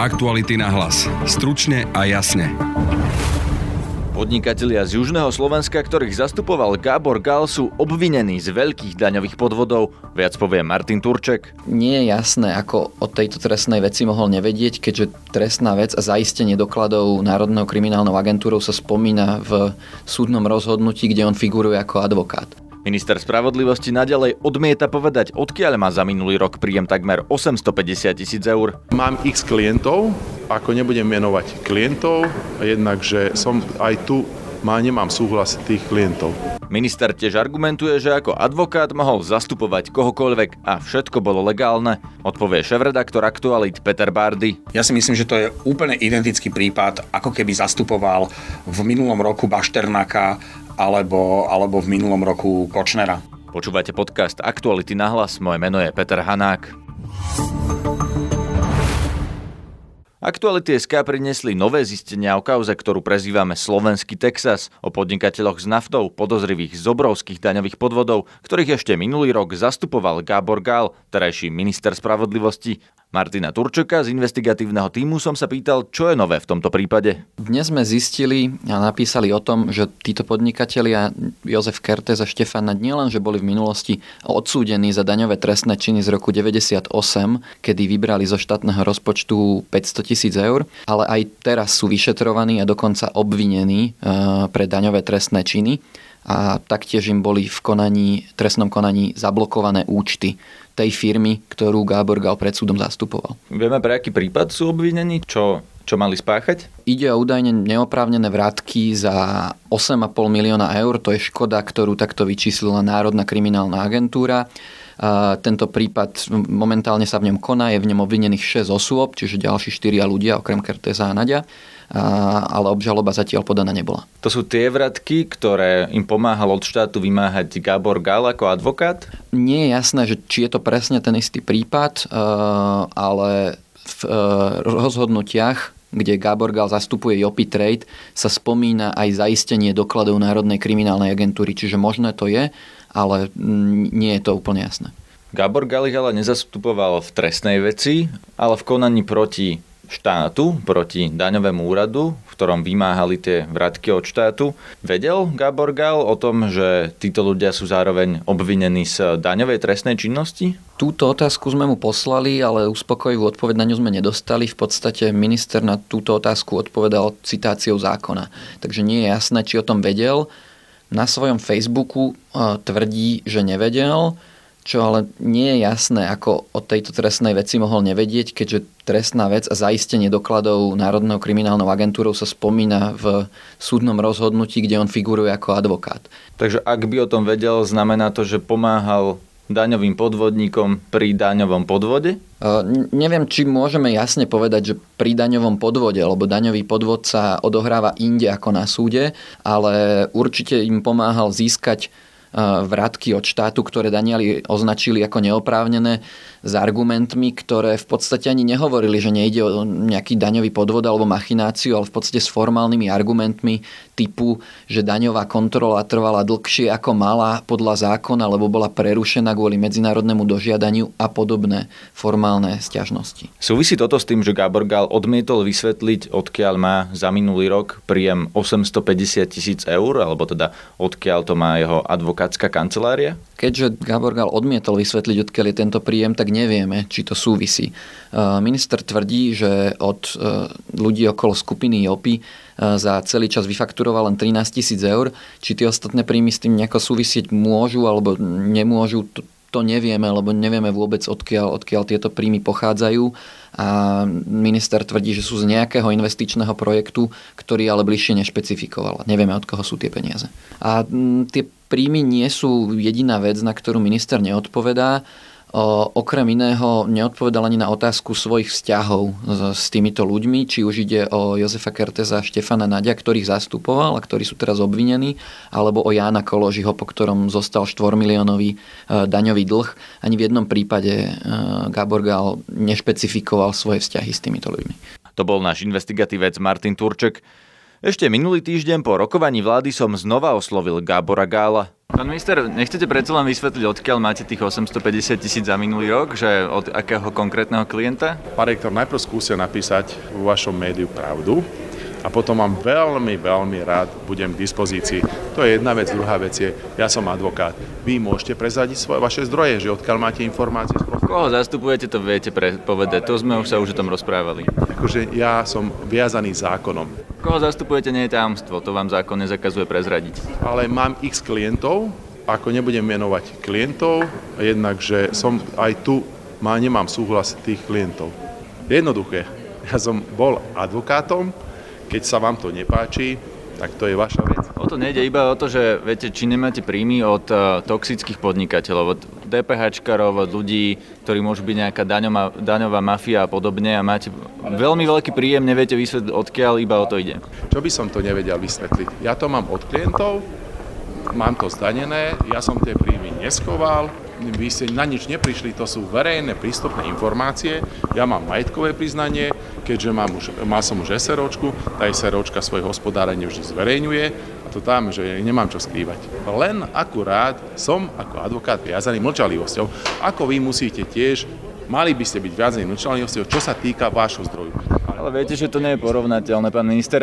Aktuality na hlas. Stručne a jasne. Podnikatelia z južného Slovenska, ktorých zastupoval Gábor Gal, sú obvinení z veľkých daňových podvodov. Viac povie Martin Turček. Nie je jasné, ako o tejto trestnej veci mohol nevedieť, keďže trestná vec a zaistenie dokladov Národného kriminálnou agentúrou sa spomína v súdnom rozhodnutí, kde on figuruje ako advokát. Minister spravodlivosti nadalej odmieta povedať, odkiaľ má za minulý rok príjem takmer 850 tisíc eur. Mám x klientov, ako nebudem menovať klientov, jednak, že som aj tu má, nemám súhlas tých klientov. Minister tiež argumentuje, že ako advokát mohol zastupovať kohokoľvek a všetko bolo legálne, odpovie šéf-redaktor Aktualit Peter Bardy. Ja si myslím, že to je úplne identický prípad, ako keby zastupoval v minulom roku Bašternáka alebo, alebo v minulom roku Kočnera. Počúvate podcast Aktuality na hlas, moje meno je Peter Hanák. Aktuality SK priniesli nové zistenia o kauze, ktorú prezývame Slovenský Texas, o podnikateľoch s naftou, podozrivých z obrovských daňových podvodov, ktorých ešte minulý rok zastupoval Gábor Gál, terajší minister spravodlivosti. Martina Turčoka z investigatívneho týmu som sa pýtal, čo je nové v tomto prípade. Dnes sme zistili a napísali o tom, že títo podnikatelia Jozef Kertes a Štefan nielen, že boli v minulosti odsúdení za daňové trestné činy z roku 98, kedy vybrali zo štátneho rozpočtu 500 tisíc eur, ale aj teraz sú vyšetrovaní a dokonca obvinení eh, pre daňové trestné činy a taktiež im boli v konaní, trestnom konaní zablokované účty tej firmy, ktorú Gábor Gal pred súdom zastupoval. Vieme, pre aký prípad sú obvinení? Čo, čo mali spáchať? Ide o údajne neoprávnené vratky za 8,5 milióna eur. To je škoda, ktorú takto vyčíslila Národná kriminálna agentúra. Tento prípad momentálne sa v ňom koná, je v ňom obvinených 6 osôb, čiže ďalší 4 ľudia, okrem Kerteza a Nadia ale obžaloba zatiaľ podaná nebola. To sú tie vratky, ktoré im pomáhal od štátu vymáhať Gábor Gal ako advokát? Nie je jasné, že či je to presne ten istý prípad, ale v rozhodnutiach kde Gábor Gal zastupuje Jopi Trade, sa spomína aj zaistenie dokladov Národnej kriminálnej agentúry, čiže možné to je, ale nie je to úplne jasné. Gábor Gal ich ale nezastupoval v trestnej veci, ale v konaní proti štátu proti daňovému úradu, v ktorom vymáhali tie vratky od štátu. Vedel Gabor Gal o tom, že títo ľudia sú zároveň obvinení z daňovej trestnej činnosti? Túto otázku sme mu poslali, ale uspokojivú odpoveď na ňu sme nedostali. V podstate minister na túto otázku odpovedal citáciou zákona. Takže nie je jasné, či o tom vedel. Na svojom Facebooku eh, tvrdí, že nevedel čo ale nie je jasné, ako o tejto trestnej veci mohol nevedieť, keďže trestná vec a zaistenie dokladov Národného kriminálnou agentúrou sa spomína v súdnom rozhodnutí, kde on figuruje ako advokát. Takže ak by o tom vedel, znamená to, že pomáhal daňovým podvodníkom pri daňovom podvode? Neviem, či môžeme jasne povedať, že pri daňovom podvode, lebo daňový podvod sa odohráva inde ako na súde, ale určite im pomáhal získať vratky od štátu, ktoré Danieli označili ako neoprávnené s argumentmi, ktoré v podstate ani nehovorili, že nejde o nejaký daňový podvod alebo machináciu, ale v podstate s formálnymi argumentmi typu, že daňová kontrola trvala dlhšie ako mala podľa zákona, lebo bola prerušená kvôli medzinárodnému dožiadaniu a podobné formálne stiažnosti. Súvisí toto s tým, že Gábor Gál odmietol vysvetliť, odkiaľ má za minulý rok príjem 850 tisíc eur, alebo teda odkiaľ to má jeho advokátska kancelária? Keďže Gábor Gál odmietol vysvetliť, odkiaľ je tento príjem, tak nevieme, či to súvisí. E, minister tvrdí, že od e, ľudí okolo skupiny JOPy e, za celý čas vyfakturoval len 13 tisíc eur. Či tie ostatné príjmy s tým nejako súvisieť môžu alebo nemôžu, to, to nevieme, lebo nevieme vôbec, odkiaľ, odkiaľ tieto príjmy pochádzajú. A minister tvrdí, že sú z nejakého investičného projektu, ktorý ale bližšie nešpecifikoval. Nevieme, od koho sú tie peniaze. A tie príjmy nie sú jediná vec, na ktorú minister neodpovedá. Okrem iného neodpovedal ani na otázku svojich vzťahov s týmito ľuďmi, či už ide o Jozefa Kerteza a Štefana Nadia, ktorých zastupoval a ktorí sú teraz obvinení, alebo o Jána Koložiho, po ktorom zostal 4 miliónový e, daňový dlh. Ani v jednom prípade e, Gábor Gál nešpecifikoval svoje vzťahy s týmito ľuďmi. To bol náš investigatívec Martin Turček. Ešte minulý týždeň po rokovaní vlády som znova oslovil Gábora Gála. Pán minister, nechcete predsa len vysvetliť, odkiaľ máte tých 850 tisíc za minulý rok, že od akého konkrétneho klienta? Pán rektor, najprv skúste napísať vo vašom médiu pravdu a potom vám veľmi, veľmi rád budem k dispozícii. To je jedna vec. Druhá vec je, ja som advokát. Vy môžete prezadiť svoje vaše zdroje, že odkiaľ máte informácie. Koho zastupujete, to viete pre, povedať. To sme už sa už o tom rozprávali. Akože ja som viazaný zákonom, Koho zastupujete, nie je tajomstvo. To vám zákon nezakazuje prezradiť. ale mám x klientov, ako nebudem menovať klientov, jednak, že som aj tu má, nemám súhlas tých klientov. Jednoduché. Ja som bol advokátom, keď sa vám to nepáči, tak to je vaša vec. O to nejde iba o to, že viete, či nemáte príjmy od uh, toxických podnikateľov, od DPHčkarov, ľudí, ktorí môžu byť nejaká daňová, daňová mafia a podobne a máte veľmi veľký príjem, neviete vysvetliť odkiaľ, iba o to ide. Čo by som to nevedel vysvetliť? Ja to mám od klientov, mám to zdanené, ja som tie príjmy neskoval, vy ste na nič neprišli, to sú verejné prístupné informácie. Ja mám majetkové priznanie, keďže mám už, mal som už SROčku, tá SROčka svoje hospodárenie vždy zverejňuje a to tam, že nemám čo skrývať. Len akurát som ako advokát viazaný mlčalivosťou, ako vy musíte tiež, mali by ste byť viazaní mlčalivosťou, čo sa týka vášho zdroju. Ale viete, že to nie je porovnateľné, pán minister.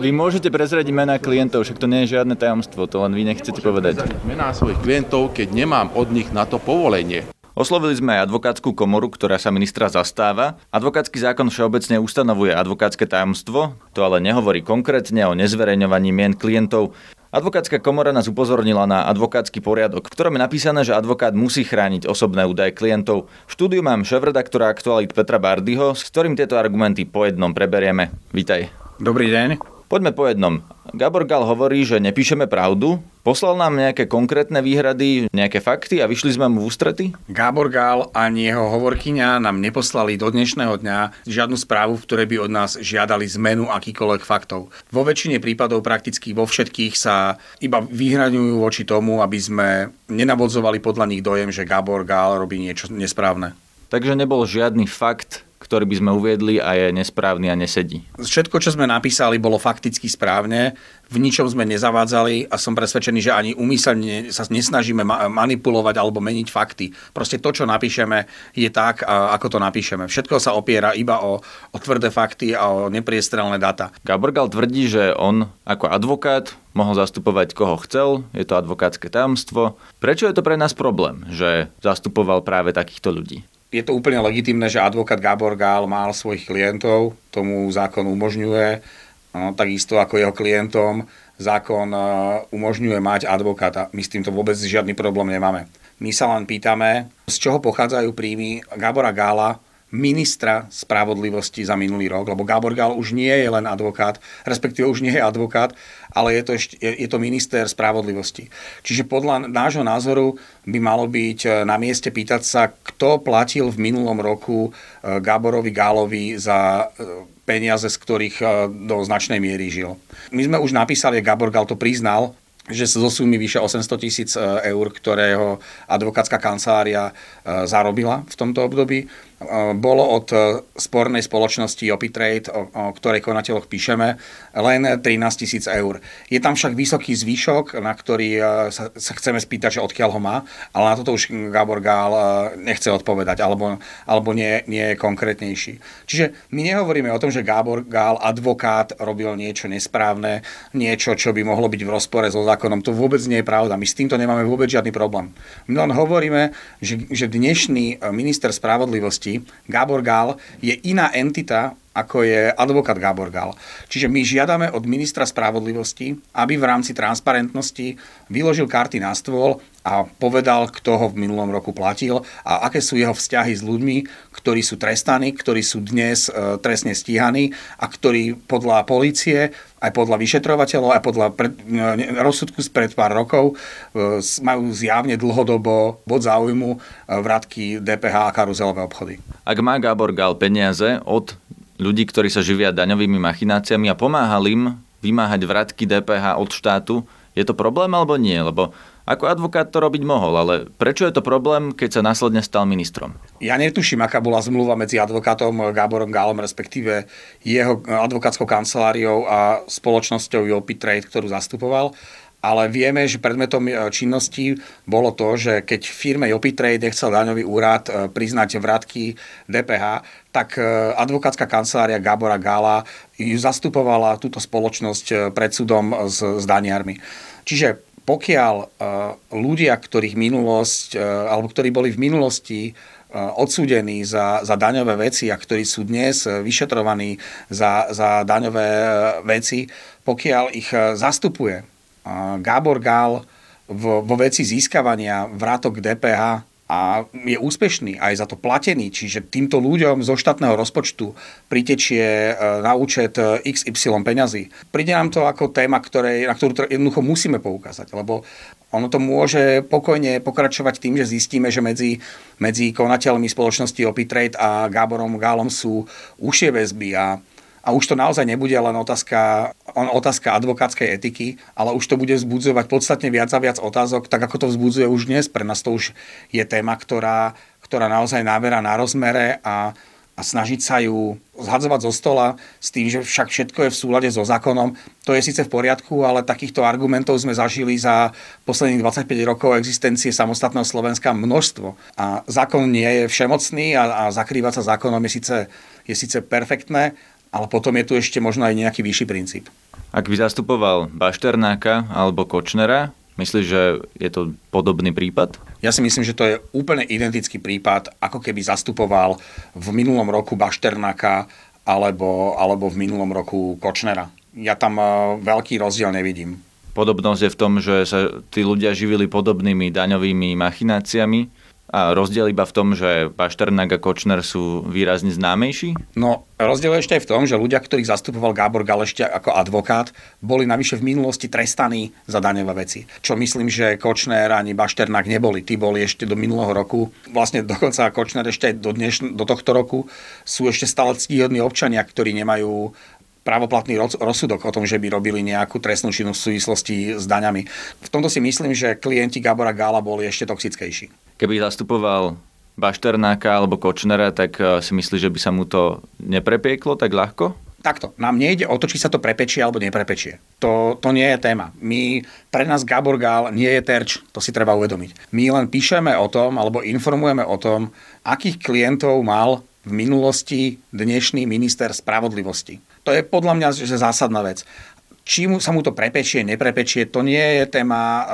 Vy môžete prezradiť mená klientov, však to nie je žiadne tajomstvo, to len vy nechcete povedať. Mená svojich klientov, keď nemám od nich na to povolenie. Oslovili sme aj advokátsku komoru, ktorá sa ministra zastáva. Advokátsky zákon všeobecne ustanovuje advokátske tajomstvo, to ale nehovorí konkrétne o nezverejňovaní mien klientov. Advokátska komora nás upozornila na advokátsky poriadok, v ktorom je napísané, že advokát musí chrániť osobné údaje klientov. V štúdiu mám šéf-redaktora Aktualit Petra Bardyho, s ktorým tieto argumenty po jednom preberieme. Vítaj. Dobrý deň. Poďme po jednom. Gabor Gal hovorí, že nepíšeme pravdu. Poslal nám nejaké konkrétne výhrady, nejaké fakty a vyšli sme mu v ústrety? Gábor Gál ani jeho hovorkyňa nám neposlali do dnešného dňa žiadnu správu, v ktorej by od nás žiadali zmenu akýkoľvek faktov. Vo väčšine prípadov, prakticky vo všetkých, sa iba vyhraňujú voči tomu, aby sme nenavodzovali podľa nich dojem, že Gábor Gál robí niečo nesprávne. Takže nebol žiadny fakt, ktorý by sme uviedli a je nesprávny a nesedí. Všetko, čo sme napísali, bolo fakticky správne, v ničom sme nezavádzali a som presvedčený, že ani úmyselne sa nesnažíme ma- manipulovať alebo meniť fakty. Proste to, čo napíšeme, je tak, ako to napíšeme. Všetko sa opiera iba o, o tvrdé fakty a o nepriestrelné data. Gabor Gal tvrdí, že on ako advokát mohol zastupovať koho chcel, je to advokátske tajomstvo. Prečo je to pre nás problém, že zastupoval práve takýchto ľudí? Je to úplne legitimné, že advokát Gábor Gál mal svojich klientov, tomu zákon umožňuje, no, takisto ako jeho klientom zákon e, umožňuje mať advokáta. My s týmto vôbec žiadny problém nemáme. My sa len pýtame, z čoho pochádzajú príjmy Gábora Gála, ministra spravodlivosti za minulý rok, lebo Gábor Gál už nie je len advokát, respektíve už nie je advokát, ale je to, ešte, je, je to minister spravodlivosti. Čiže podľa nášho názoru by malo byť e, na mieste pýtať sa, kto platil v minulom roku e, Gáborovi Gálovi za e, peniaze, z ktorých do značnej miery žil. My sme už napísali, Gábor Gál to priznal, že zo sumy vyše 800 tisíc eur, ktoré jeho advokátska kancelária zarobila v tomto období, bolo od spornej spoločnosti Opitrade, o, o ktorej konateľoch píšeme, len 13 tisíc eur. Je tam však vysoký zvýšok, na ktorý sa, sa chceme spýtať, že odkiaľ ho má, ale na toto už Gábor Gál nechce odpovedať, alebo, alebo nie, nie je konkrétnejší. Čiže my nehovoríme o tom, že Gábor Gál, advokát, robil niečo nesprávne, niečo, čo by mohlo byť v rozpore so zákonom. To vôbec nie je pravda. My s týmto nemáme vôbec žiadny problém. My len hovoríme, že, že dnešný minister spravodlivosti Gábor Gál je iná entita, ako je advokát Gábor Gál. Čiže my žiadame od ministra spravodlivosti, aby v rámci transparentnosti vyložil karty na stôl a povedal, kto ho v minulom roku platil a aké sú jeho vzťahy s ľuďmi, ktorí sú trestaní, ktorí sú dnes e, trestne stíhaní a ktorí podľa policie aj podľa vyšetrovateľov, aj podľa pred, e, rozsudku spred pár rokov e, majú zjavne dlhodobo bod záujmu vratky DPH a karuzelové obchody. Ak má Gábor Gal peniaze od ľudí, ktorí sa živia daňovými machináciami a pomáhal im vymáhať vratky DPH od štátu, je to problém alebo nie? Lebo Ako advokát to robiť mohol, ale prečo je to problém, keď sa následne stal ministrom? Ja netuším, aká bola zmluva medzi advokátom Gáborom Gálom, respektíve jeho advokátskou kanceláriou a spoločnosťou Jopi Trade, ktorú zastupoval ale vieme, že predmetom činnosti bolo to, že keď firme Jopi Trade nechcel daňový úrad e, priznať vratky DPH, tak e, advokátska kancelária Gábora Gála ju zastupovala túto spoločnosť pred súdom s, s daniarmi. Čiže pokiaľ ľudia, ktorých minulosť, alebo ktorí boli v minulosti odsúdení za, za daňové veci a ktorí sú dnes vyšetrovaní za, za daňové veci, pokiaľ ich zastupuje Gábor Gál vo veci získavania vrátok DPH a je úspešný aj za to platený, čiže týmto ľuďom zo štátneho rozpočtu pritečie e, na účet e, XY peňazí. Príde nám to ako téma, ktorej, na ktorú jednoducho musíme poukázať, lebo ono to môže pokojne pokračovať tým, že zistíme, že medzi, medzi konateľmi spoločnosti Opitrade a Gáborom Gálom sú užšie väzby a a už to naozaj nebude len otázka, otázka advokátskej etiky, ale už to bude vzbudzovať podstatne viac a viac otázok, tak ako to vzbudzuje už dnes. Pre nás to už je téma, ktorá, ktorá naozaj náberá na rozmere a, a snažiť sa ju zhadzovať zo stola s tým, že však všetko je v súlade so zákonom. To je síce v poriadku, ale takýchto argumentov sme zažili za posledných 25 rokov existencie samostatného Slovenska množstvo. A zákon nie je všemocný a, a zakrývať sa zákonom je síce, je síce perfektné, ale potom je tu ešte možno aj nejaký vyšší princíp. Ak by zastupoval Bašternáka alebo Kočnera, myslíš, že je to podobný prípad? Ja si myslím, že to je úplne identický prípad, ako keby zastupoval v minulom roku Bašternáka alebo, alebo v minulom roku Kočnera. Ja tam e, veľký rozdiel nevidím. Podobnosť je v tom, že sa tí ľudia živili podobnými daňovými machináciami, a rozdiel iba v tom, že Pašternák a Kočner sú výrazne známejší? No, rozdiel je ešte aj v tom, že ľudia, ktorých zastupoval Gábor Galešťa ako advokát, boli navyše v minulosti trestaní za daňové veci. Čo myslím, že Kočner ani Bašternák neboli. Tí boli ešte do minulého roku, vlastne dokonca Kočner ešte do, dneš, do tohto roku, sú ešte stále ctíhodní občania, ktorí nemajú právoplatný rozsudok o tom, že by robili nejakú trestnú činnosť v súvislosti s daňami. V tomto si myslím, že klienti Gabora Gála boli ešte toxickejší. Keby zastupoval Bašternáka alebo Kočnera, tak eh, si myslíš, že by sa mu to neprepieklo tak ľahko? Takto, nám nejde o to, či sa to prepečie alebo neprepečie. To, to nie je téma. My, pre nás Gabor Gál nie je terč, to si treba uvedomiť. My len píšeme o tom, alebo informujeme o tom, akých klientov mal v minulosti dnešný minister spravodlivosti. To je podľa mňa že zásadná vec. Či mu, sa mu to prepečie, neprepečie, to nie je téma, uh,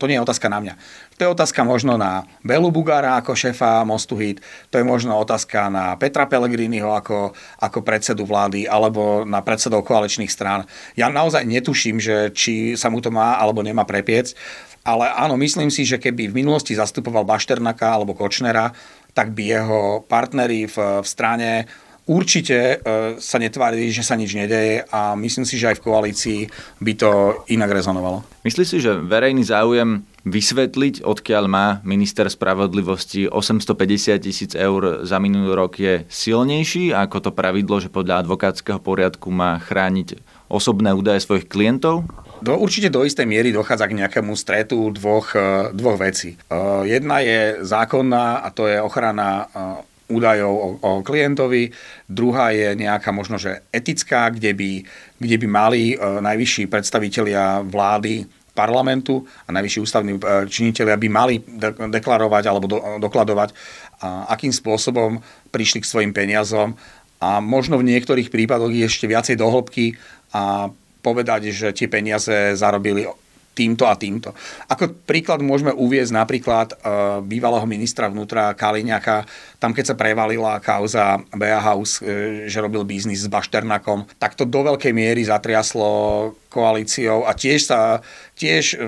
to nie je otázka na mňa. To je otázka možno na Belu Bugára ako šéfa Mostu Hit, to je možno otázka na Petra Pellegriniho ako, ako predsedu vlády alebo na predsedov koaličných strán. Ja naozaj netuším, že či sa mu to má alebo nemá prepiec, ale áno, myslím si, že keby v minulosti zastupoval Bašternaka alebo Kočnera, tak by jeho partneri v, v strane určite e, sa netvárili, že sa nič nedeje a myslím si, že aj v koalícii by to inak rezonovalo. Myslíš si, že verejný záujem vysvetliť, odkiaľ má minister spravodlivosti 850 tisíc eur za minulý rok je silnejší ako to pravidlo, že podľa advokátskeho poriadku má chrániť osobné údaje svojich klientov? Do, určite do istej miery dochádza k nejakému stretu dvoch, e, dvoch vecí. E, jedna je zákonná a to je ochrana údajov o, o klientovi, druhá je nejaká možno, že etická, kde by, kde by mali najvyšší predstavitelia vlády parlamentu a najvyšší ústavní činiteľi by mali deklarovať alebo do, dokladovať, akým spôsobom prišli k svojim peniazom. A možno v niektorých prípadoch ešte viacej dohlbky a povedať, že tie peniaze zarobili týmto a týmto. Ako príklad môžeme uviezť napríklad uh, bývalého ministra vnútra Kaliňaka, tam keď sa prevalila kauza BA House, uh, že robil biznis s Bašternakom, tak to do veľkej miery zatriaslo koalíciou a tiež sa tiež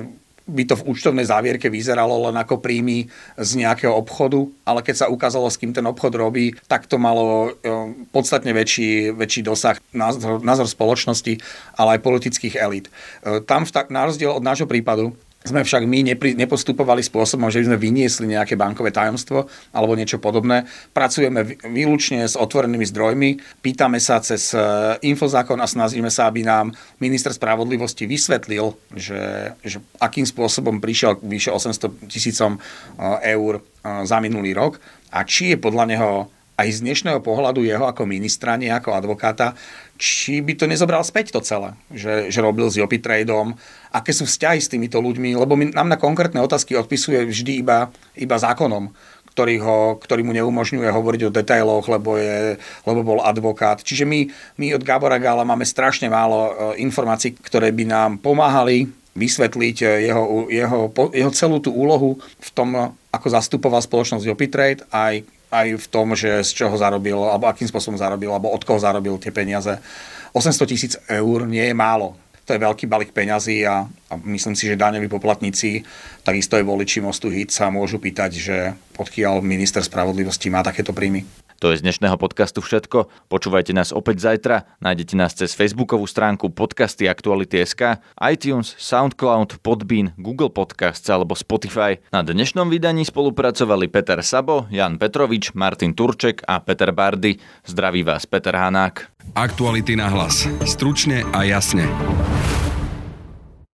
by to v účtovnej závierke vyzeralo len ako príjmy z nejakého obchodu, ale keď sa ukázalo, s kým ten obchod robí, tak to malo e, podstatne väčší, väčší dosah názor, názor spoločnosti, ale aj politických elít. E, tam, na rozdiel od nášho prípadu, sme však my nepri, nepostupovali spôsobom, že by sme vyniesli nejaké bankové tajomstvo alebo niečo podobné. Pracujeme výlučne s otvorenými zdrojmi, pýtame sa cez e, infozákon a snažíme sa, aby nám minister spravodlivosti vysvetlil, že, že akým spôsobom prišiel vyše 800 tisícom e, eur e, za minulý rok a či je podľa neho aj z dnešného pohľadu jeho ako ministra, nie ako advokáta, či by to nezobral späť to celé, že, že robil s Jopi Tradeom, aké sú vzťahy s týmito ľuďmi, lebo my, nám na konkrétne otázky odpisuje vždy iba, iba zákonom, ktorý, ho, ktorý mu neumožňuje hovoriť o detailoch, lebo, je, lebo bol advokát. Čiže my, my od Gábora Gála máme strašne málo e, informácií, ktoré by nám pomáhali vysvetliť e, jeho, jeho, jeho celú tú úlohu v tom, ako zastupoval spoločnosť Jopitrade, aj aj v tom, že z čoho zarobil, alebo akým spôsobom zarobil, alebo od koho zarobil tie peniaze. 800 tisíc eur nie je málo. To je veľký balík peňazí a, a myslím si, že daňoví poplatníci, takisto aj voliči Mostu Hit sa môžu pýtať, že odkiaľ minister spravodlivosti má takéto príjmy. To je z dnešného podcastu všetko. Počúvajte nás opäť zajtra. Nájdete nás cez facebookovú stránku podcasty Aktuality.sk, iTunes, Soundcloud, Podbean, Google Podcasts alebo Spotify. Na dnešnom vydaní spolupracovali Peter Sabo, Jan Petrovič, Martin Turček a Peter Bardy. Zdraví vás Peter Hanák. Aktuality na hlas. Stručne a jasne.